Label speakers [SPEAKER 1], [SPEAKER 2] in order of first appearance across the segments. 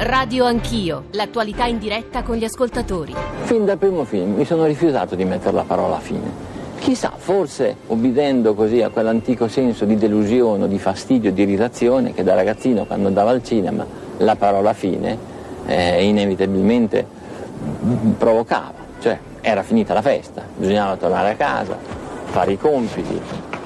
[SPEAKER 1] Radio Anch'io, l'attualità in diretta con gli ascoltatori.
[SPEAKER 2] Fin dal primo film mi sono rifiutato di mettere la parola fine. Chissà, forse obbedendo così a quell'antico senso di delusione, di fastidio, di irritazione che da ragazzino quando andavo al cinema la parola fine eh, inevitabilmente provocava. Cioè era finita la festa, bisognava tornare a casa, fare i compiti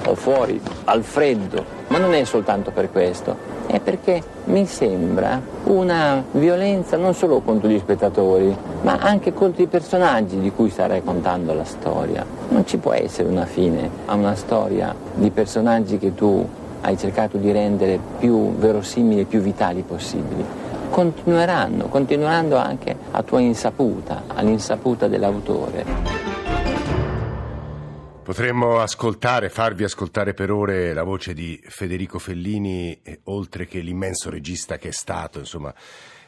[SPEAKER 2] o fuori al freddo, ma non è soltanto per questo è perché mi sembra una violenza non solo contro gli spettatori, ma anche contro i personaggi di cui sta raccontando la storia. Non ci può essere una fine a una storia di personaggi che tu hai cercato di rendere più verosimili e più vitali possibili. Continueranno, continueranno anche a tua insaputa, all'insaputa dell'autore.
[SPEAKER 3] Potremmo ascoltare, farvi ascoltare per ore la voce di Federico Fellini, oltre che l'immenso regista che è stato, insomma,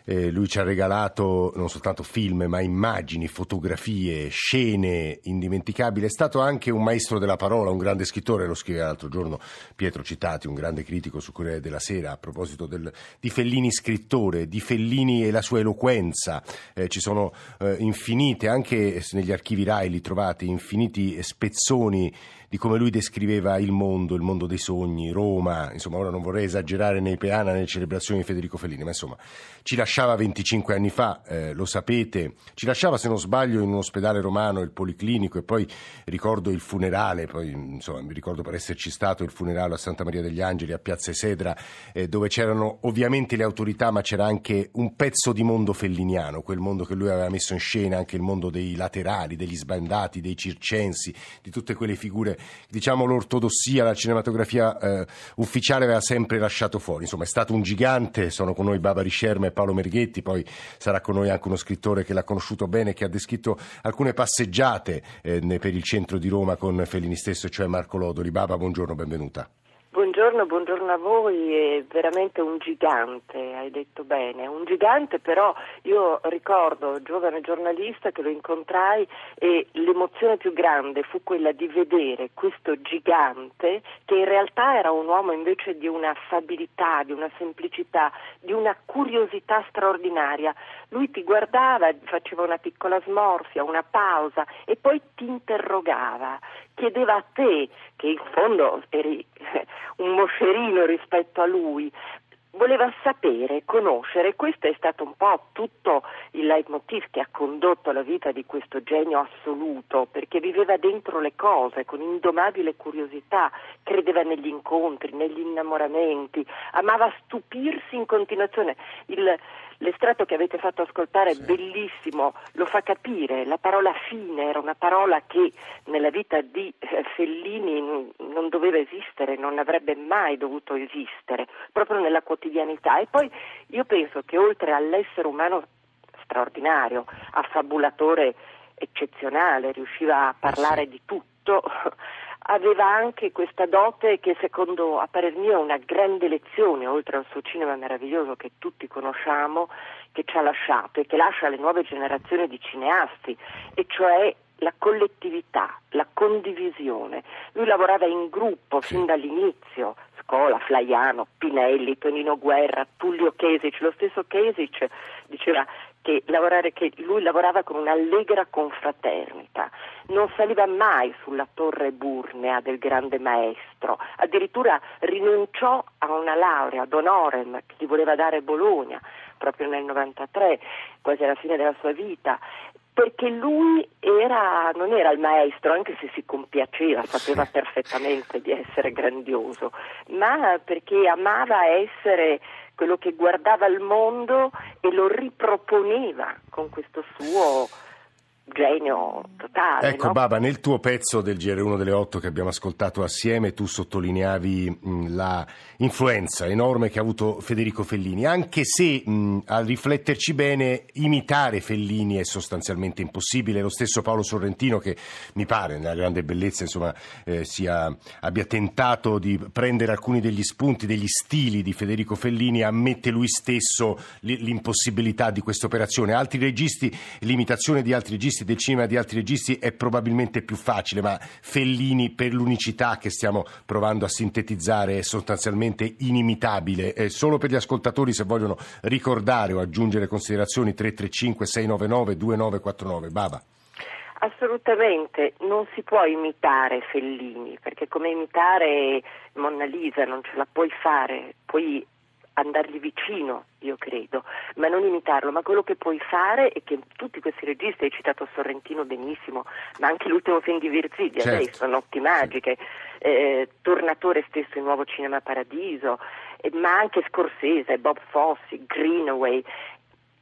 [SPEAKER 3] eh, lui ci ha regalato non soltanto film, ma immagini, fotografie, scene indimenticabili. È stato anche un maestro della parola, un grande scrittore, lo scrive l'altro giorno Pietro Citati, un grande critico su Corriere della Sera, a proposito del, di Fellini scrittore, di Fellini e la sua eloquenza. Eh, ci sono eh, infinite, anche negli archivi RAI li trovate, infiniti spezzoni di come lui descriveva il mondo, il mondo dei sogni, Roma, insomma ora non vorrei esagerare nei peana, nelle celebrazioni di Federico Fellini, ma insomma ci lasciava 25 anni fa, eh, lo sapete, ci lasciava se non sbaglio in un ospedale romano il policlinico e poi ricordo il funerale, poi insomma mi ricordo per esserci stato il funerale a Santa Maria degli Angeli a Piazza Esedra eh, dove c'erano ovviamente le autorità ma c'era anche un pezzo di mondo felliniano, quel mondo che lui aveva messo in scena, anche il mondo dei laterali, degli sbandati, dei circensi, di tutte quelle figure diciamo l'ortodossia, la cinematografia eh, ufficiale aveva sempre lasciato fuori. Insomma, è stato un gigante, sono con noi Barbara Scerma e Paolo Merghetti, poi sarà con noi anche uno scrittore che l'ha conosciuto bene, che ha descritto alcune passeggiate eh, per il centro di Roma con Fellini stesso, cioè Marco Lodoli. Baba, buongiorno, benvenuta.
[SPEAKER 4] Buongiorno, buongiorno a voi, è veramente un gigante, hai detto bene, un gigante però io ricordo, giovane giornalista che lo incontrai e l'emozione più grande fu quella di vedere questo gigante che in realtà era un uomo invece di una affabilità, di una semplicità, di una curiosità straordinaria. Lui ti guardava, faceva una piccola smorfia, una pausa e poi ti interrogava chiedeva a te, che in fondo eri un moscerino rispetto a lui, voleva sapere, conoscere, questo è stato un po' tutto il leitmotiv che ha condotto la vita di questo genio assoluto, perché viveva dentro le cose con indomabile curiosità, credeva negli incontri, negli innamoramenti, amava stupirsi in continuazione. Il, L'estratto che avete fatto ascoltare è bellissimo, lo fa capire, la parola fine era una parola che nella vita di eh, Fellini non doveva esistere, non avrebbe mai dovuto esistere, proprio nella quotidianità. E poi io penso che oltre all'essere umano straordinario, affabulatore eccezionale, riusciva a parlare di tutto, aveva anche questa dote che secondo a parer mio è una grande lezione, oltre al suo cinema meraviglioso che tutti conosciamo, che ci ha lasciato e che lascia alle nuove generazioni di cineasti, e cioè la collettività, la condivisione. Lui lavorava in gruppo fin dall'inizio, Scola, Flaiano, Pinelli, Tonino Guerra, Tullio Chesic, lo stesso Chesic diceva che, che, lui lavorava con un'allegra confraternita, non saliva mai sulla torre burnea del grande maestro, addirittura rinunciò a una laurea ad honorem che gli voleva dare Bologna proprio nel 93, quasi alla fine della sua vita, perché lui era, non era il maestro, anche se si compiaceva, sapeva perfettamente di essere grandioso, ma perché amava essere quello che guardava il mondo e lo riproponeva con questo suo genio totale.
[SPEAKER 3] Ecco
[SPEAKER 4] no?
[SPEAKER 3] Baba, nel tuo pezzo del GR1 delle 8 che abbiamo ascoltato assieme tu sottolineavi mh, la influenza enorme che ha avuto Federico Fellini, anche se mh, a rifletterci bene imitare Fellini è sostanzialmente impossibile, lo stesso Paolo Sorrentino che mi pare nella grande bellezza insomma, eh, sia, abbia tentato di prendere alcuni degli spunti, degli stili di Federico Fellini, ammette lui stesso l'impossibilità di questa operazione, altri registi, l'imitazione di altri registi registi, del cinema di altri registi è probabilmente più facile, ma Fellini per l'unicità che stiamo provando a sintetizzare è sostanzialmente inimitabile. Eh, solo per gli ascoltatori se vogliono ricordare o aggiungere considerazioni 335 699 2949. Baba.
[SPEAKER 4] Assolutamente, non si può imitare Fellini, perché come imitare Monna Lisa non ce la puoi fare, puoi andargli vicino, io credo, ma non imitarlo, ma quello che puoi fare è che tutti questi registi, hai citato Sorrentino benissimo, ma anche l'ultimo film di Virzidia, certo. lei sono notti magiche, eh, Tornatore stesso in Nuovo Cinema Paradiso, eh, ma anche Scorsese, Bob Fosse, Greenaway,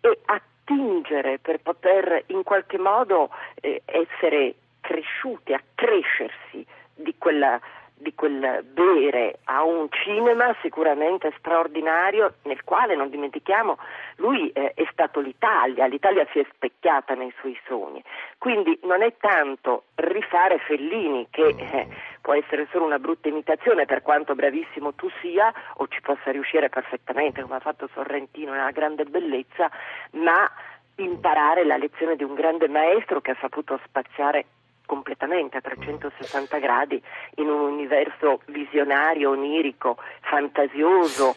[SPEAKER 4] e attingere per poter in qualche modo eh, essere cresciuti, accrescersi di quella di quel bere a un cinema sicuramente straordinario nel quale non dimentichiamo lui eh, è stato l'Italia, l'Italia si è specchiata nei suoi sogni, quindi non è tanto rifare Fellini che eh, può essere solo una brutta imitazione per quanto bravissimo tu sia o ci possa riuscire perfettamente come ha fatto Sorrentino nella grande bellezza, ma imparare la lezione di un grande maestro che ha saputo spaziare completamente a 360 gradi in un universo visionario, onirico, fantasioso,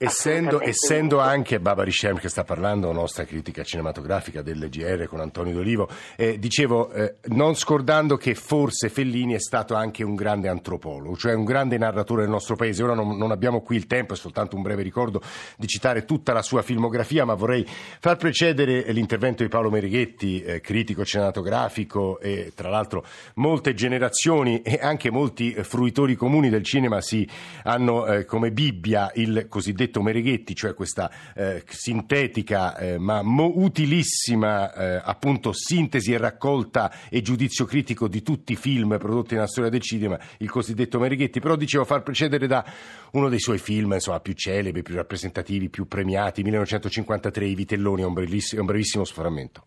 [SPEAKER 3] Essendo, essendo, anche Baba Rishem che sta parlando, nostra critica cinematografica del GR con Antonio D'Olivo, eh, dicevo, eh, non scordando che forse Fellini è stato anche un grande antropologo, cioè un grande narratore del nostro paese. Ora non, non abbiamo qui il tempo, è soltanto un breve ricordo di citare tutta la sua filmografia, ma vorrei far precedere l'intervento di Paolo Merighetti, eh, critico cinematografico e tra l'altro molte generazioni e anche molti fruitori comuni del cinema si hanno eh, come Bibbia il cosiddetto detto Mereghetti, cioè questa eh, sintetica eh, ma mo- utilissima eh, appunto sintesi e raccolta e giudizio critico di tutti i film prodotti nella storia del cinema, il cosiddetto Mereghetti, però dicevo far precedere da uno dei suoi film insomma, più celebri, più rappresentativi, più premiati, 1953, I Vitelloni, è un, un brevissimo sforamento.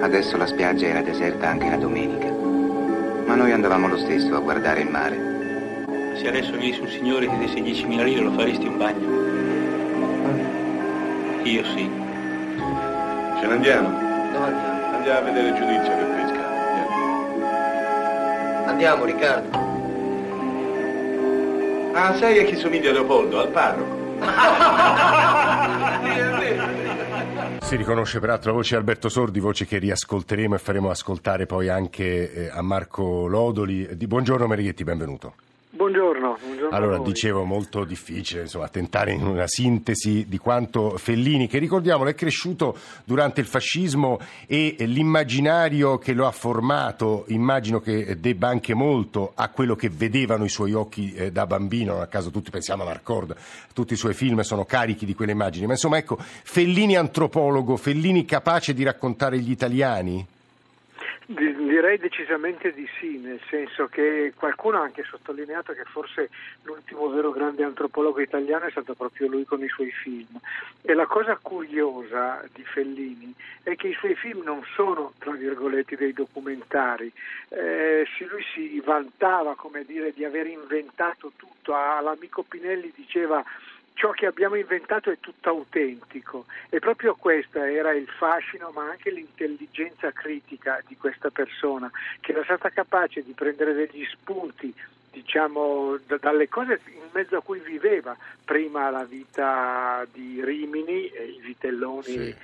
[SPEAKER 5] Adesso la spiaggia era deserta anche la domenica, ma noi andavamo lo stesso a guardare il mare.
[SPEAKER 6] Se adesso venisse un signore e ti desse 10.000 lire lo faresti un bagno? Io sì.
[SPEAKER 7] Ce ne andiamo?
[SPEAKER 8] Dove andiamo?
[SPEAKER 7] Andiamo a vedere il giudizio che pesca.
[SPEAKER 8] Andiamo. Andiamo, Riccardo.
[SPEAKER 7] Ah, sai a chi somiglia Leopoldo? Al parroco.
[SPEAKER 3] Si riconosce peraltro la voce di Alberto Sordi, voce che riascolteremo e faremo ascoltare poi anche eh, a Marco Lodoli. buongiorno Merighetti, benvenuto.
[SPEAKER 9] Buongiorno, buongiorno
[SPEAKER 3] Allora, dicevo, molto difficile insomma, tentare in una sintesi di quanto Fellini, che ricordiamolo è cresciuto durante il fascismo e l'immaginario che lo ha formato, immagino che debba anche molto a quello che vedevano i suoi occhi eh, da bambino, non a caso tutti pensiamo a Marcord, tutti i suoi film sono carichi di quelle immagini, ma insomma ecco, Fellini antropologo, Fellini capace di raccontare gli italiani?
[SPEAKER 9] Direi decisamente di sì, nel senso che qualcuno ha anche sottolineato che forse l'ultimo vero grande antropologo italiano è stato proprio lui con i suoi film. E la cosa curiosa di Fellini è che i suoi film non sono, tra virgolette, dei documentari. Eh, lui si vantava, come dire, di aver inventato tutto. All'amico Pinelli diceva ciò che abbiamo inventato è tutto autentico. E proprio questo era il fascino ma anche l'intelligenza critica di questa persona che era stata capace di prendere degli spunti diciamo d- dalle cose in mezzo a cui viveva. Prima la vita di Rimini e i vitelloni sì.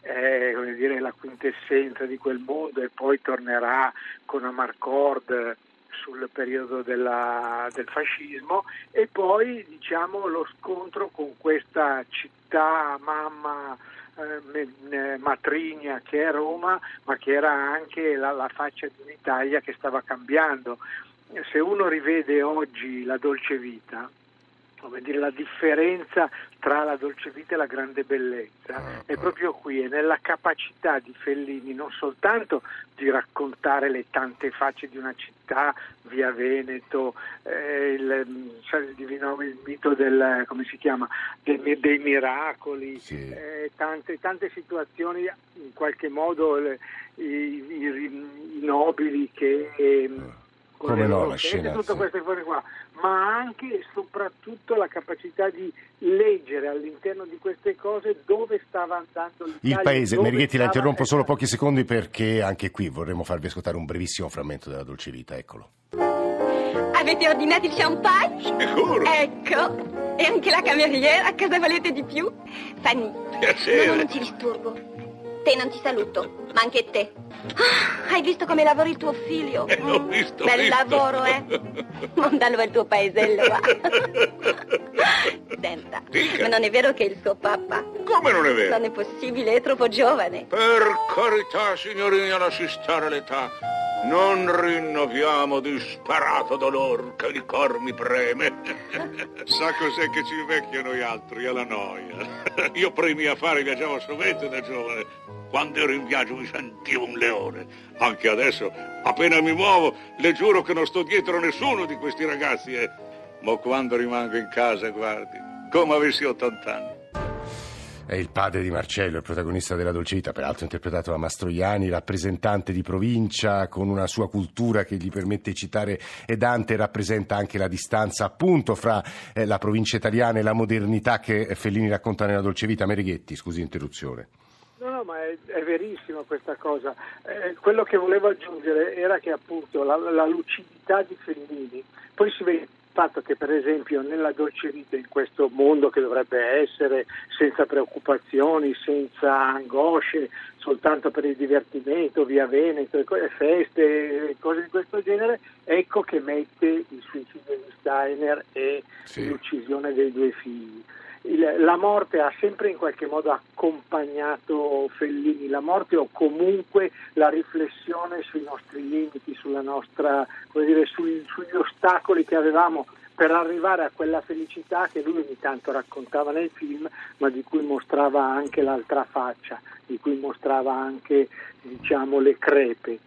[SPEAKER 9] è dire, la quintessenza di quel mondo e poi tornerà con Amarcord sul periodo della, del fascismo e poi diciamo, lo scontro con questa città mamma eh, matrigna che è Roma, ma che era anche la, la faccia di un'Italia che stava cambiando. Se uno rivede oggi la dolce vita, come dire, la differenza tra la dolce vita e la grande bellezza è proprio qui, è nella capacità di Fellini non soltanto di raccontare le tante facce di una città, via Veneto, eh, il, il, divino, il, mito del, come si chiama, dei, dei miracoli, sì. eh, tante, tante, situazioni in qualche modo le, i, i, i, nobili che... Eh,
[SPEAKER 3] come no, la scena,
[SPEAKER 9] tutte sì. queste cose qua ma anche e soprattutto la capacità di leggere all'interno di queste cose dove stava andando l'Italia.
[SPEAKER 3] Il paese, Merighetti la interrompo solo pochi secondi perché anche qui vorremmo farvi ascoltare un brevissimo frammento della dolce vita, eccolo.
[SPEAKER 10] Avete ordinato il champagne?
[SPEAKER 7] Sicuro.
[SPEAKER 10] Ecco. E anche la cameriera, cosa volete di più? Fanny,
[SPEAKER 7] Piacere.
[SPEAKER 10] no, no, non ti disturbo. Te non ti saluto, ma anche te. Ah, hai visto come lavora il tuo figlio?
[SPEAKER 7] Eh, l'ho
[SPEAKER 10] Mm,
[SPEAKER 7] visto,
[SPEAKER 10] Bel
[SPEAKER 7] visto.
[SPEAKER 10] lavoro, eh? Mondalo al tuo paesello, va. Senta,
[SPEAKER 7] Dica.
[SPEAKER 10] ma non è vero che il suo papà...
[SPEAKER 7] Come non è vero?
[SPEAKER 10] Non è possibile, è troppo giovane.
[SPEAKER 7] Per carità, signorina, lasci stare l'età. Non rinnoviamo disperato dolor che il cor mi preme. Sa cos'è che ci invecchia noi altri? È la noia. Io per i miei affari viaggiavo sovente da giovane. Quando ero in viaggio mi sentivo un leone. Anche adesso, appena mi muovo, le giuro che non sto dietro a nessuno di questi ragazzi. eh. Ma quando rimango in casa, guardi, come avessi 80 anni.
[SPEAKER 3] È il padre di Marcello, il protagonista della Dolce Vita, peraltro interpretato da Mastroianni, rappresentante di provincia con una sua cultura che gli permette di citare Dante rappresenta anche la distanza appunto fra eh, la provincia italiana e la modernità che Fellini racconta nella Dolce Vita. Mereghetti, scusi l'interruzione.
[SPEAKER 9] No, no, ma è, è verissima questa cosa. Eh, quello che volevo aggiungere era che appunto la, la lucidità di Fellini, poi si vede fatto che per esempio nella dolce vita, in questo mondo che dovrebbe essere senza preoccupazioni, senza angosce, soltanto per il divertimento, via Veneto, feste, cose di questo genere, ecco che mette il suicidio di Steiner e
[SPEAKER 3] Sì.
[SPEAKER 9] l'uccisione dei due figli. Il- la morte ha sempre in qualche modo accompagnato Fellini, la morte o comunque la riflessione sui nostri limiti, sulla nostra, come dire, sui- sugli ostacoli che avevamo per arrivare a quella felicità che lui ogni tanto raccontava nel film, ma di cui mostrava anche l'altra faccia, di cui mostrava anche diciamo, le crepe.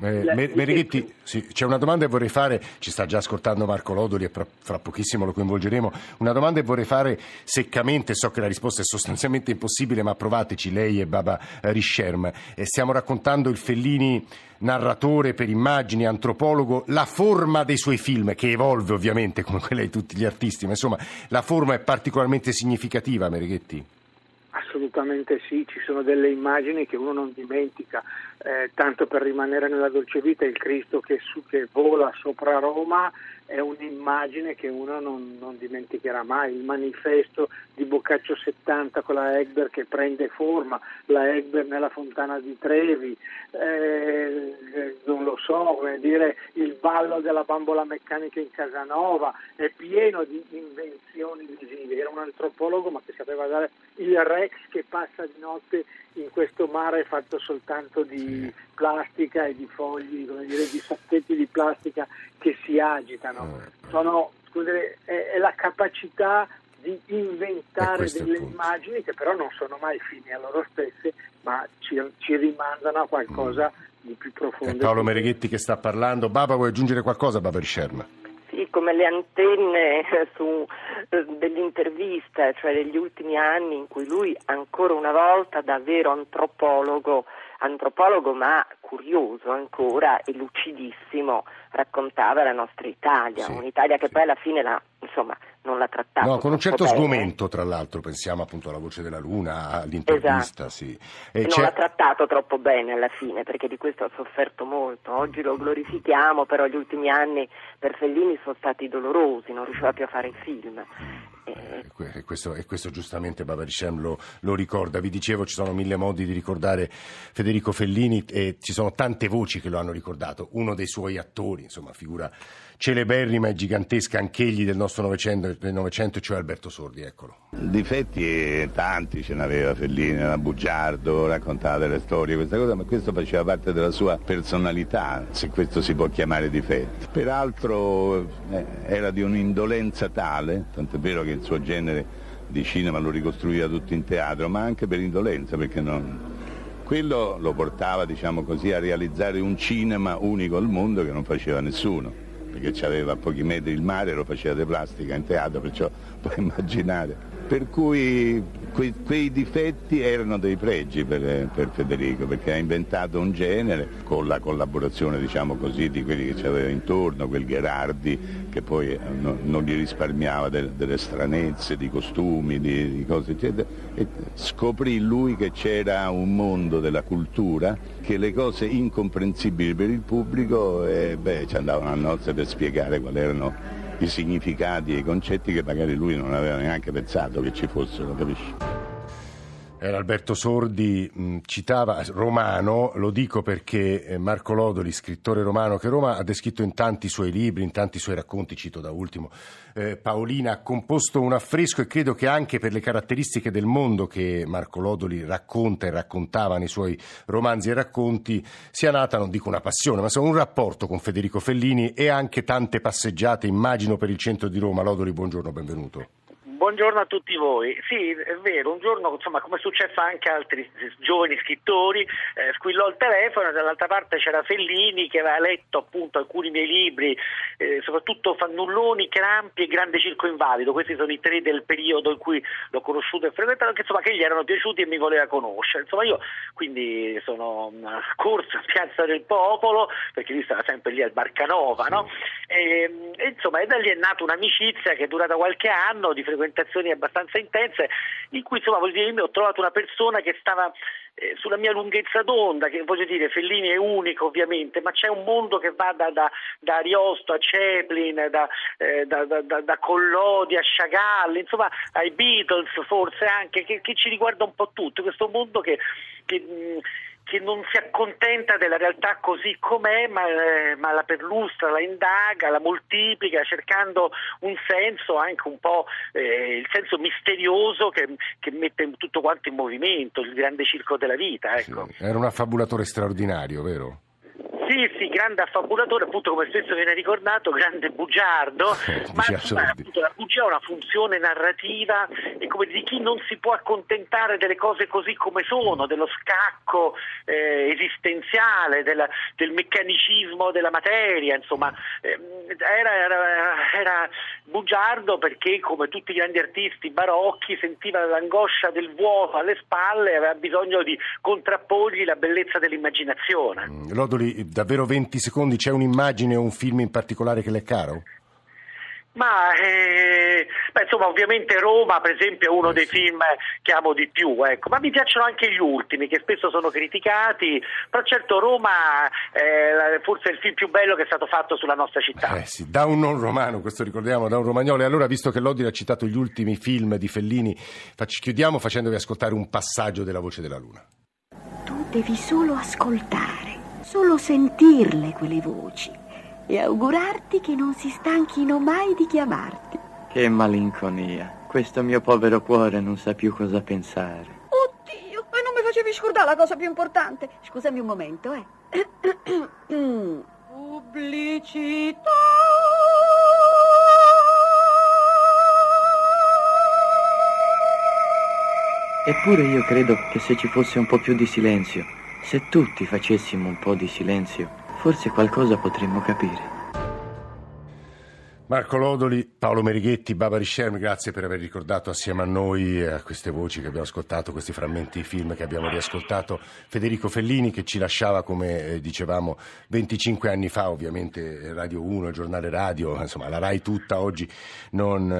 [SPEAKER 3] Eh,
[SPEAKER 9] La-
[SPEAKER 3] Mer- Mereghetti, sì, c'è una domanda che vorrei fare, ci sta già ascoltando Marco Lodoli e fra, pochissimo lo coinvolgeremo, una domanda che vorrei fare seccamente, so che la risposta è sostanzialmente impossibile, ma provateci lei e Baba Rischerm. Eh, stiamo raccontando il Fellini narratore per immagini, antropologo, la forma dei suoi film, che evolve ovviamente come quella di tutti gli artisti, ma insomma la forma è particolarmente significativa, Mereghetti?
[SPEAKER 9] Assolutamente sì, ci sono delle immagini che uno non dimentica, Eh, tanto per rimanere nella dolce vita il Cristo che, su- che vola sopra Roma è un'immagine che uno non, non dimenticherà mai, il manifesto di Boccaccio 70 con la Egber che prende forma, la Egber nella fontana di Trevi, eh, eh, non lo so, come dire, il ballo della bambola meccanica in Casanova, è pieno di invenzioni visive, era un antropologo ma che sapeva dare il Rex che passa di notte in questo mare fatto soltanto di plastica e di fogli, come dire, di sacchetti di plastica che si agitano. Sono, scusate, è, è la capacità di inventare delle immagini che però non sono mai fini a loro stesse, ma ci, ci rimandano a qualcosa di più profondo.
[SPEAKER 3] È Paolo Mereghetti che sta parlando. Baba, vuoi aggiungere qualcosa, Baba Rischerm?
[SPEAKER 4] Sì, come le antenne eh, su, eh, dell'intervista, cioè degli ultimi anni in cui lui ancora una volta da vero antropologo, antropologo ma curioso ancora e lucidissimo, raccontava la nostra Italia,
[SPEAKER 3] Sì,
[SPEAKER 4] un'Italia che
[SPEAKER 3] sì.
[SPEAKER 4] poi alla fine la, insomma, non l'ha trattata.
[SPEAKER 3] No, con un certo
[SPEAKER 4] bene.
[SPEAKER 3] sgomento, tra l'altro, pensiamo appunto alla voce della Luna, all'intervista,
[SPEAKER 4] Esatto.
[SPEAKER 3] sì.
[SPEAKER 4] E non
[SPEAKER 3] c'è-
[SPEAKER 4] l'ha trattato troppo bene alla fine, perché di questo ha sofferto molto. Oggi lo glorifichiamo, però gli ultimi anni per Fellini sono stati dolorosi, non riusciva più a fare film. E-
[SPEAKER 3] E que- questo, e questo giustamente Baba Rishem lo, lo ricorda. Vi dicevo, ci sono mille modi di ricordare Federico Fellini e ci sono tante voci che lo hanno ricordato. Uno dei suoi attori, insomma, figura celeberrima e gigantesca anch'egli del nostro Novecento, del Novecento, cioè Alberto Sordi, eccolo.
[SPEAKER 11] Difetti tanti ce n'aveva Fellini, era bugiardo, raccontava delle storie, questa cosa, ma questo faceva parte della sua personalità, se questo si può chiamare difetto. Peraltro eh, era di un'indolenza tale, tant'è vero che il suo genere di cinema lo ricostruiva tutto in teatro, ma anche per indolenza, perché non... Quello lo portava, diciamo così, a realizzare un cinema unico al mondo che non faceva nessuno, perché aveva a pochi metri il mare, lo faceva di plastica in teatro, perciò puoi immaginare Per cui que, quei difetti erano dei pregi per, per, Federico, perché ha inventato un genere con la collaborazione, diciamo così, di quelli che ci aveva intorno, quel Gherardi che poi eh, no, non gli risparmiava de, delle stranezze, di costumi, di, di cose eccetera, e scoprì lui che c'era un mondo della cultura che le cose incomprensibili per il pubblico eh, beh, ci andavano a nozze per spiegare quali erano i significati e i concetti che magari lui non aveva neanche pensato che ci fossero, capisci?
[SPEAKER 3] Era Alberto Sordi, citava Romano, lo dico perché eh, Marco Lodoli, scrittore romano che Roma ha descritto in tanti suoi libri, in tanti suoi racconti, cito da ultimo, eh, Paolina ha composto un affresco e credo che anche per le caratteristiche del mondo che Marco Lodoli racconta e raccontava nei suoi romanzi e racconti sia nata, non dico una passione, ma un rapporto con Federico Fellini e anche tante passeggiate, immagino, per il centro di Roma. Lodoli, buongiorno, benvenuto.
[SPEAKER 12] Buongiorno a tutti voi. Sì, è vero, un giorno, insomma, come è successo anche a altri giovani scrittori, eh, squillò il telefono e dall'altra parte c'era Fellini che aveva letto appunto alcuni miei libri, eh, soprattutto Fannulloni, Crampi e Grande Circo Invalido. Questi sono i tre del periodo in cui l'ho conosciuto e frequentato, che, insomma, che gli erano piaciuti e mi voleva conoscere. Insomma, io quindi sono corso a Piazza del Popolo, perché lui stava sempre lì al Barcanova, no? E, e, insomma, e da lì è nata un'amicizia che è durata qualche anno di frequentazione frequentazioni abbastanza intense, in cui insomma dire, ho trovato una persona che stava eh, sulla mia lunghezza d'onda, che voglio dire, Fellini è unico ovviamente, ma c'è un mondo che va da, da, da Ariosto a Chaplin, da, eh, da, da, Collodi a Chagall, insomma ai Beatles forse anche, che, che, ci riguarda un po' tutto, questo mondo che, che mh, che non si accontenta della realtà così com'è, ma, eh, ma, la perlustra, la indaga, la moltiplica, cercando un senso anche un po' eh, il senso misterioso che, che, mette tutto quanto in movimento, il grande circo della vita. Ecco.
[SPEAKER 3] Sì, era un affabulatore straordinario, vero?
[SPEAKER 12] Sì, sì, grande affabulatore, appunto come spesso viene ricordato, grande bugiardo, ma appunto, la bugia ha una funzione narrativa e come di chi non si può accontentare delle cose così come sono, dello scacco eh, esistenziale, della, del meccanicismo della materia, insomma, eh, era, era, era, bugiardo perché come tutti i grandi artisti barocchi sentiva l'angoscia del vuoto alle spalle e aveva bisogno di contrapporgli la bellezza dell'immaginazione.
[SPEAKER 3] Mm, Lodoli, davvero 20 secondi, c'è un'immagine o un film in particolare che le è caro?
[SPEAKER 12] Ma eh, beh, insomma, ovviamente Roma, per esempio, è uno dei film che amo di più, ecco. ma mi piacciono anche gli ultimi, che spesso sono criticati, però certo Roma è forse il film più bello che è stato fatto sulla nostra città.
[SPEAKER 3] Eh sì, da un non romano, questo ricordiamo, da un romagnolo. E allora, visto che Lodi ha citato gli ultimi film di Fellini, facci, chiudiamo facendovi ascoltare un passaggio della Voce della Luna.
[SPEAKER 13] Tu devi solo ascoltare solo sentirle quelle voci e augurarti che non si stanchino mai di chiamarti.
[SPEAKER 14] Che malinconia. Questo mio povero cuore non sa più cosa pensare.
[SPEAKER 13] Oddio, e non mi facevi scordare la cosa più importante. Scusami un momento, eh. Pubblicità.
[SPEAKER 14] Eppure io credo che se ci fosse un po' più di silenzio, se tutti facessimo un po' di silenzio, forse qualcosa potremmo capire.
[SPEAKER 3] Marco Lodoli, Paolo Merighetti, Barbara Sherm, grazie per aver ricordato assieme a noi a queste voci che abbiamo ascoltato, questi frammenti di film che abbiamo riascoltato, Federico Fellini che ci lasciava, come eh, dicevamo, 25 anni fa, ovviamente Radio 1, il giornale radio, insomma la RAI tutta oggi non,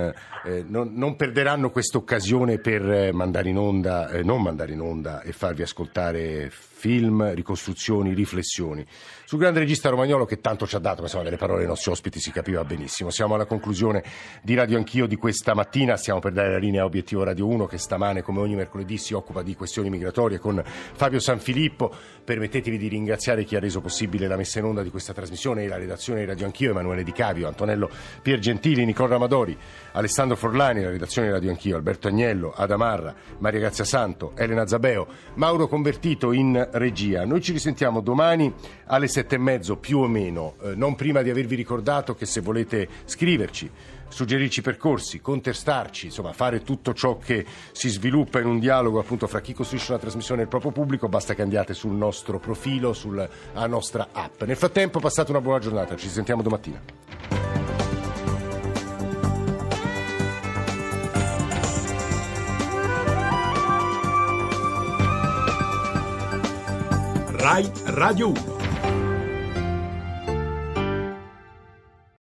[SPEAKER 3] eh, non, non perderanno questa occasione per eh, mandare in onda, eh, non mandare in onda e farvi ascoltare film, ricostruzioni, riflessioni. Sul grande regista romagnolo che tanto ci ha dato, ma insomma delle parole ai nostri ospiti si capiva benissimo. Siamo alla conclusione di Radio Anch'io di questa mattina, stiamo per dare la linea a Obiettivo Radio 1 che stamane come ogni mercoledì si occupa di questioni migratorie con Fabio Sanfilippo. Permettetevi di ringraziare chi ha reso possibile la messa in onda di questa trasmissione e la redazione di Radio Anch'io, Emanuele Di Cavio, Antonello Piergentili, Nicola Ramadori, Alessandro Forlani, la redazione di Radio Anch'io, Alberto Agnello, Adamarra, Maria Grazia Santo, Elena Zabeo, Mauro Convertito in regia. Noi ci risentiamo domani alle sette e mezzo più o meno, eh, non prima di avervi ricordato che se volete scriverci, suggerirci percorsi, contestarci, insomma fare tutto ciò che si sviluppa in un dialogo appunto fra chi costruisce una trasmissione e il proprio pubblico, basta che andiate sul nostro profilo, sulla nostra app. Nel frattempo passate una buona giornata, ci sentiamo domattina. RAI Radio 1.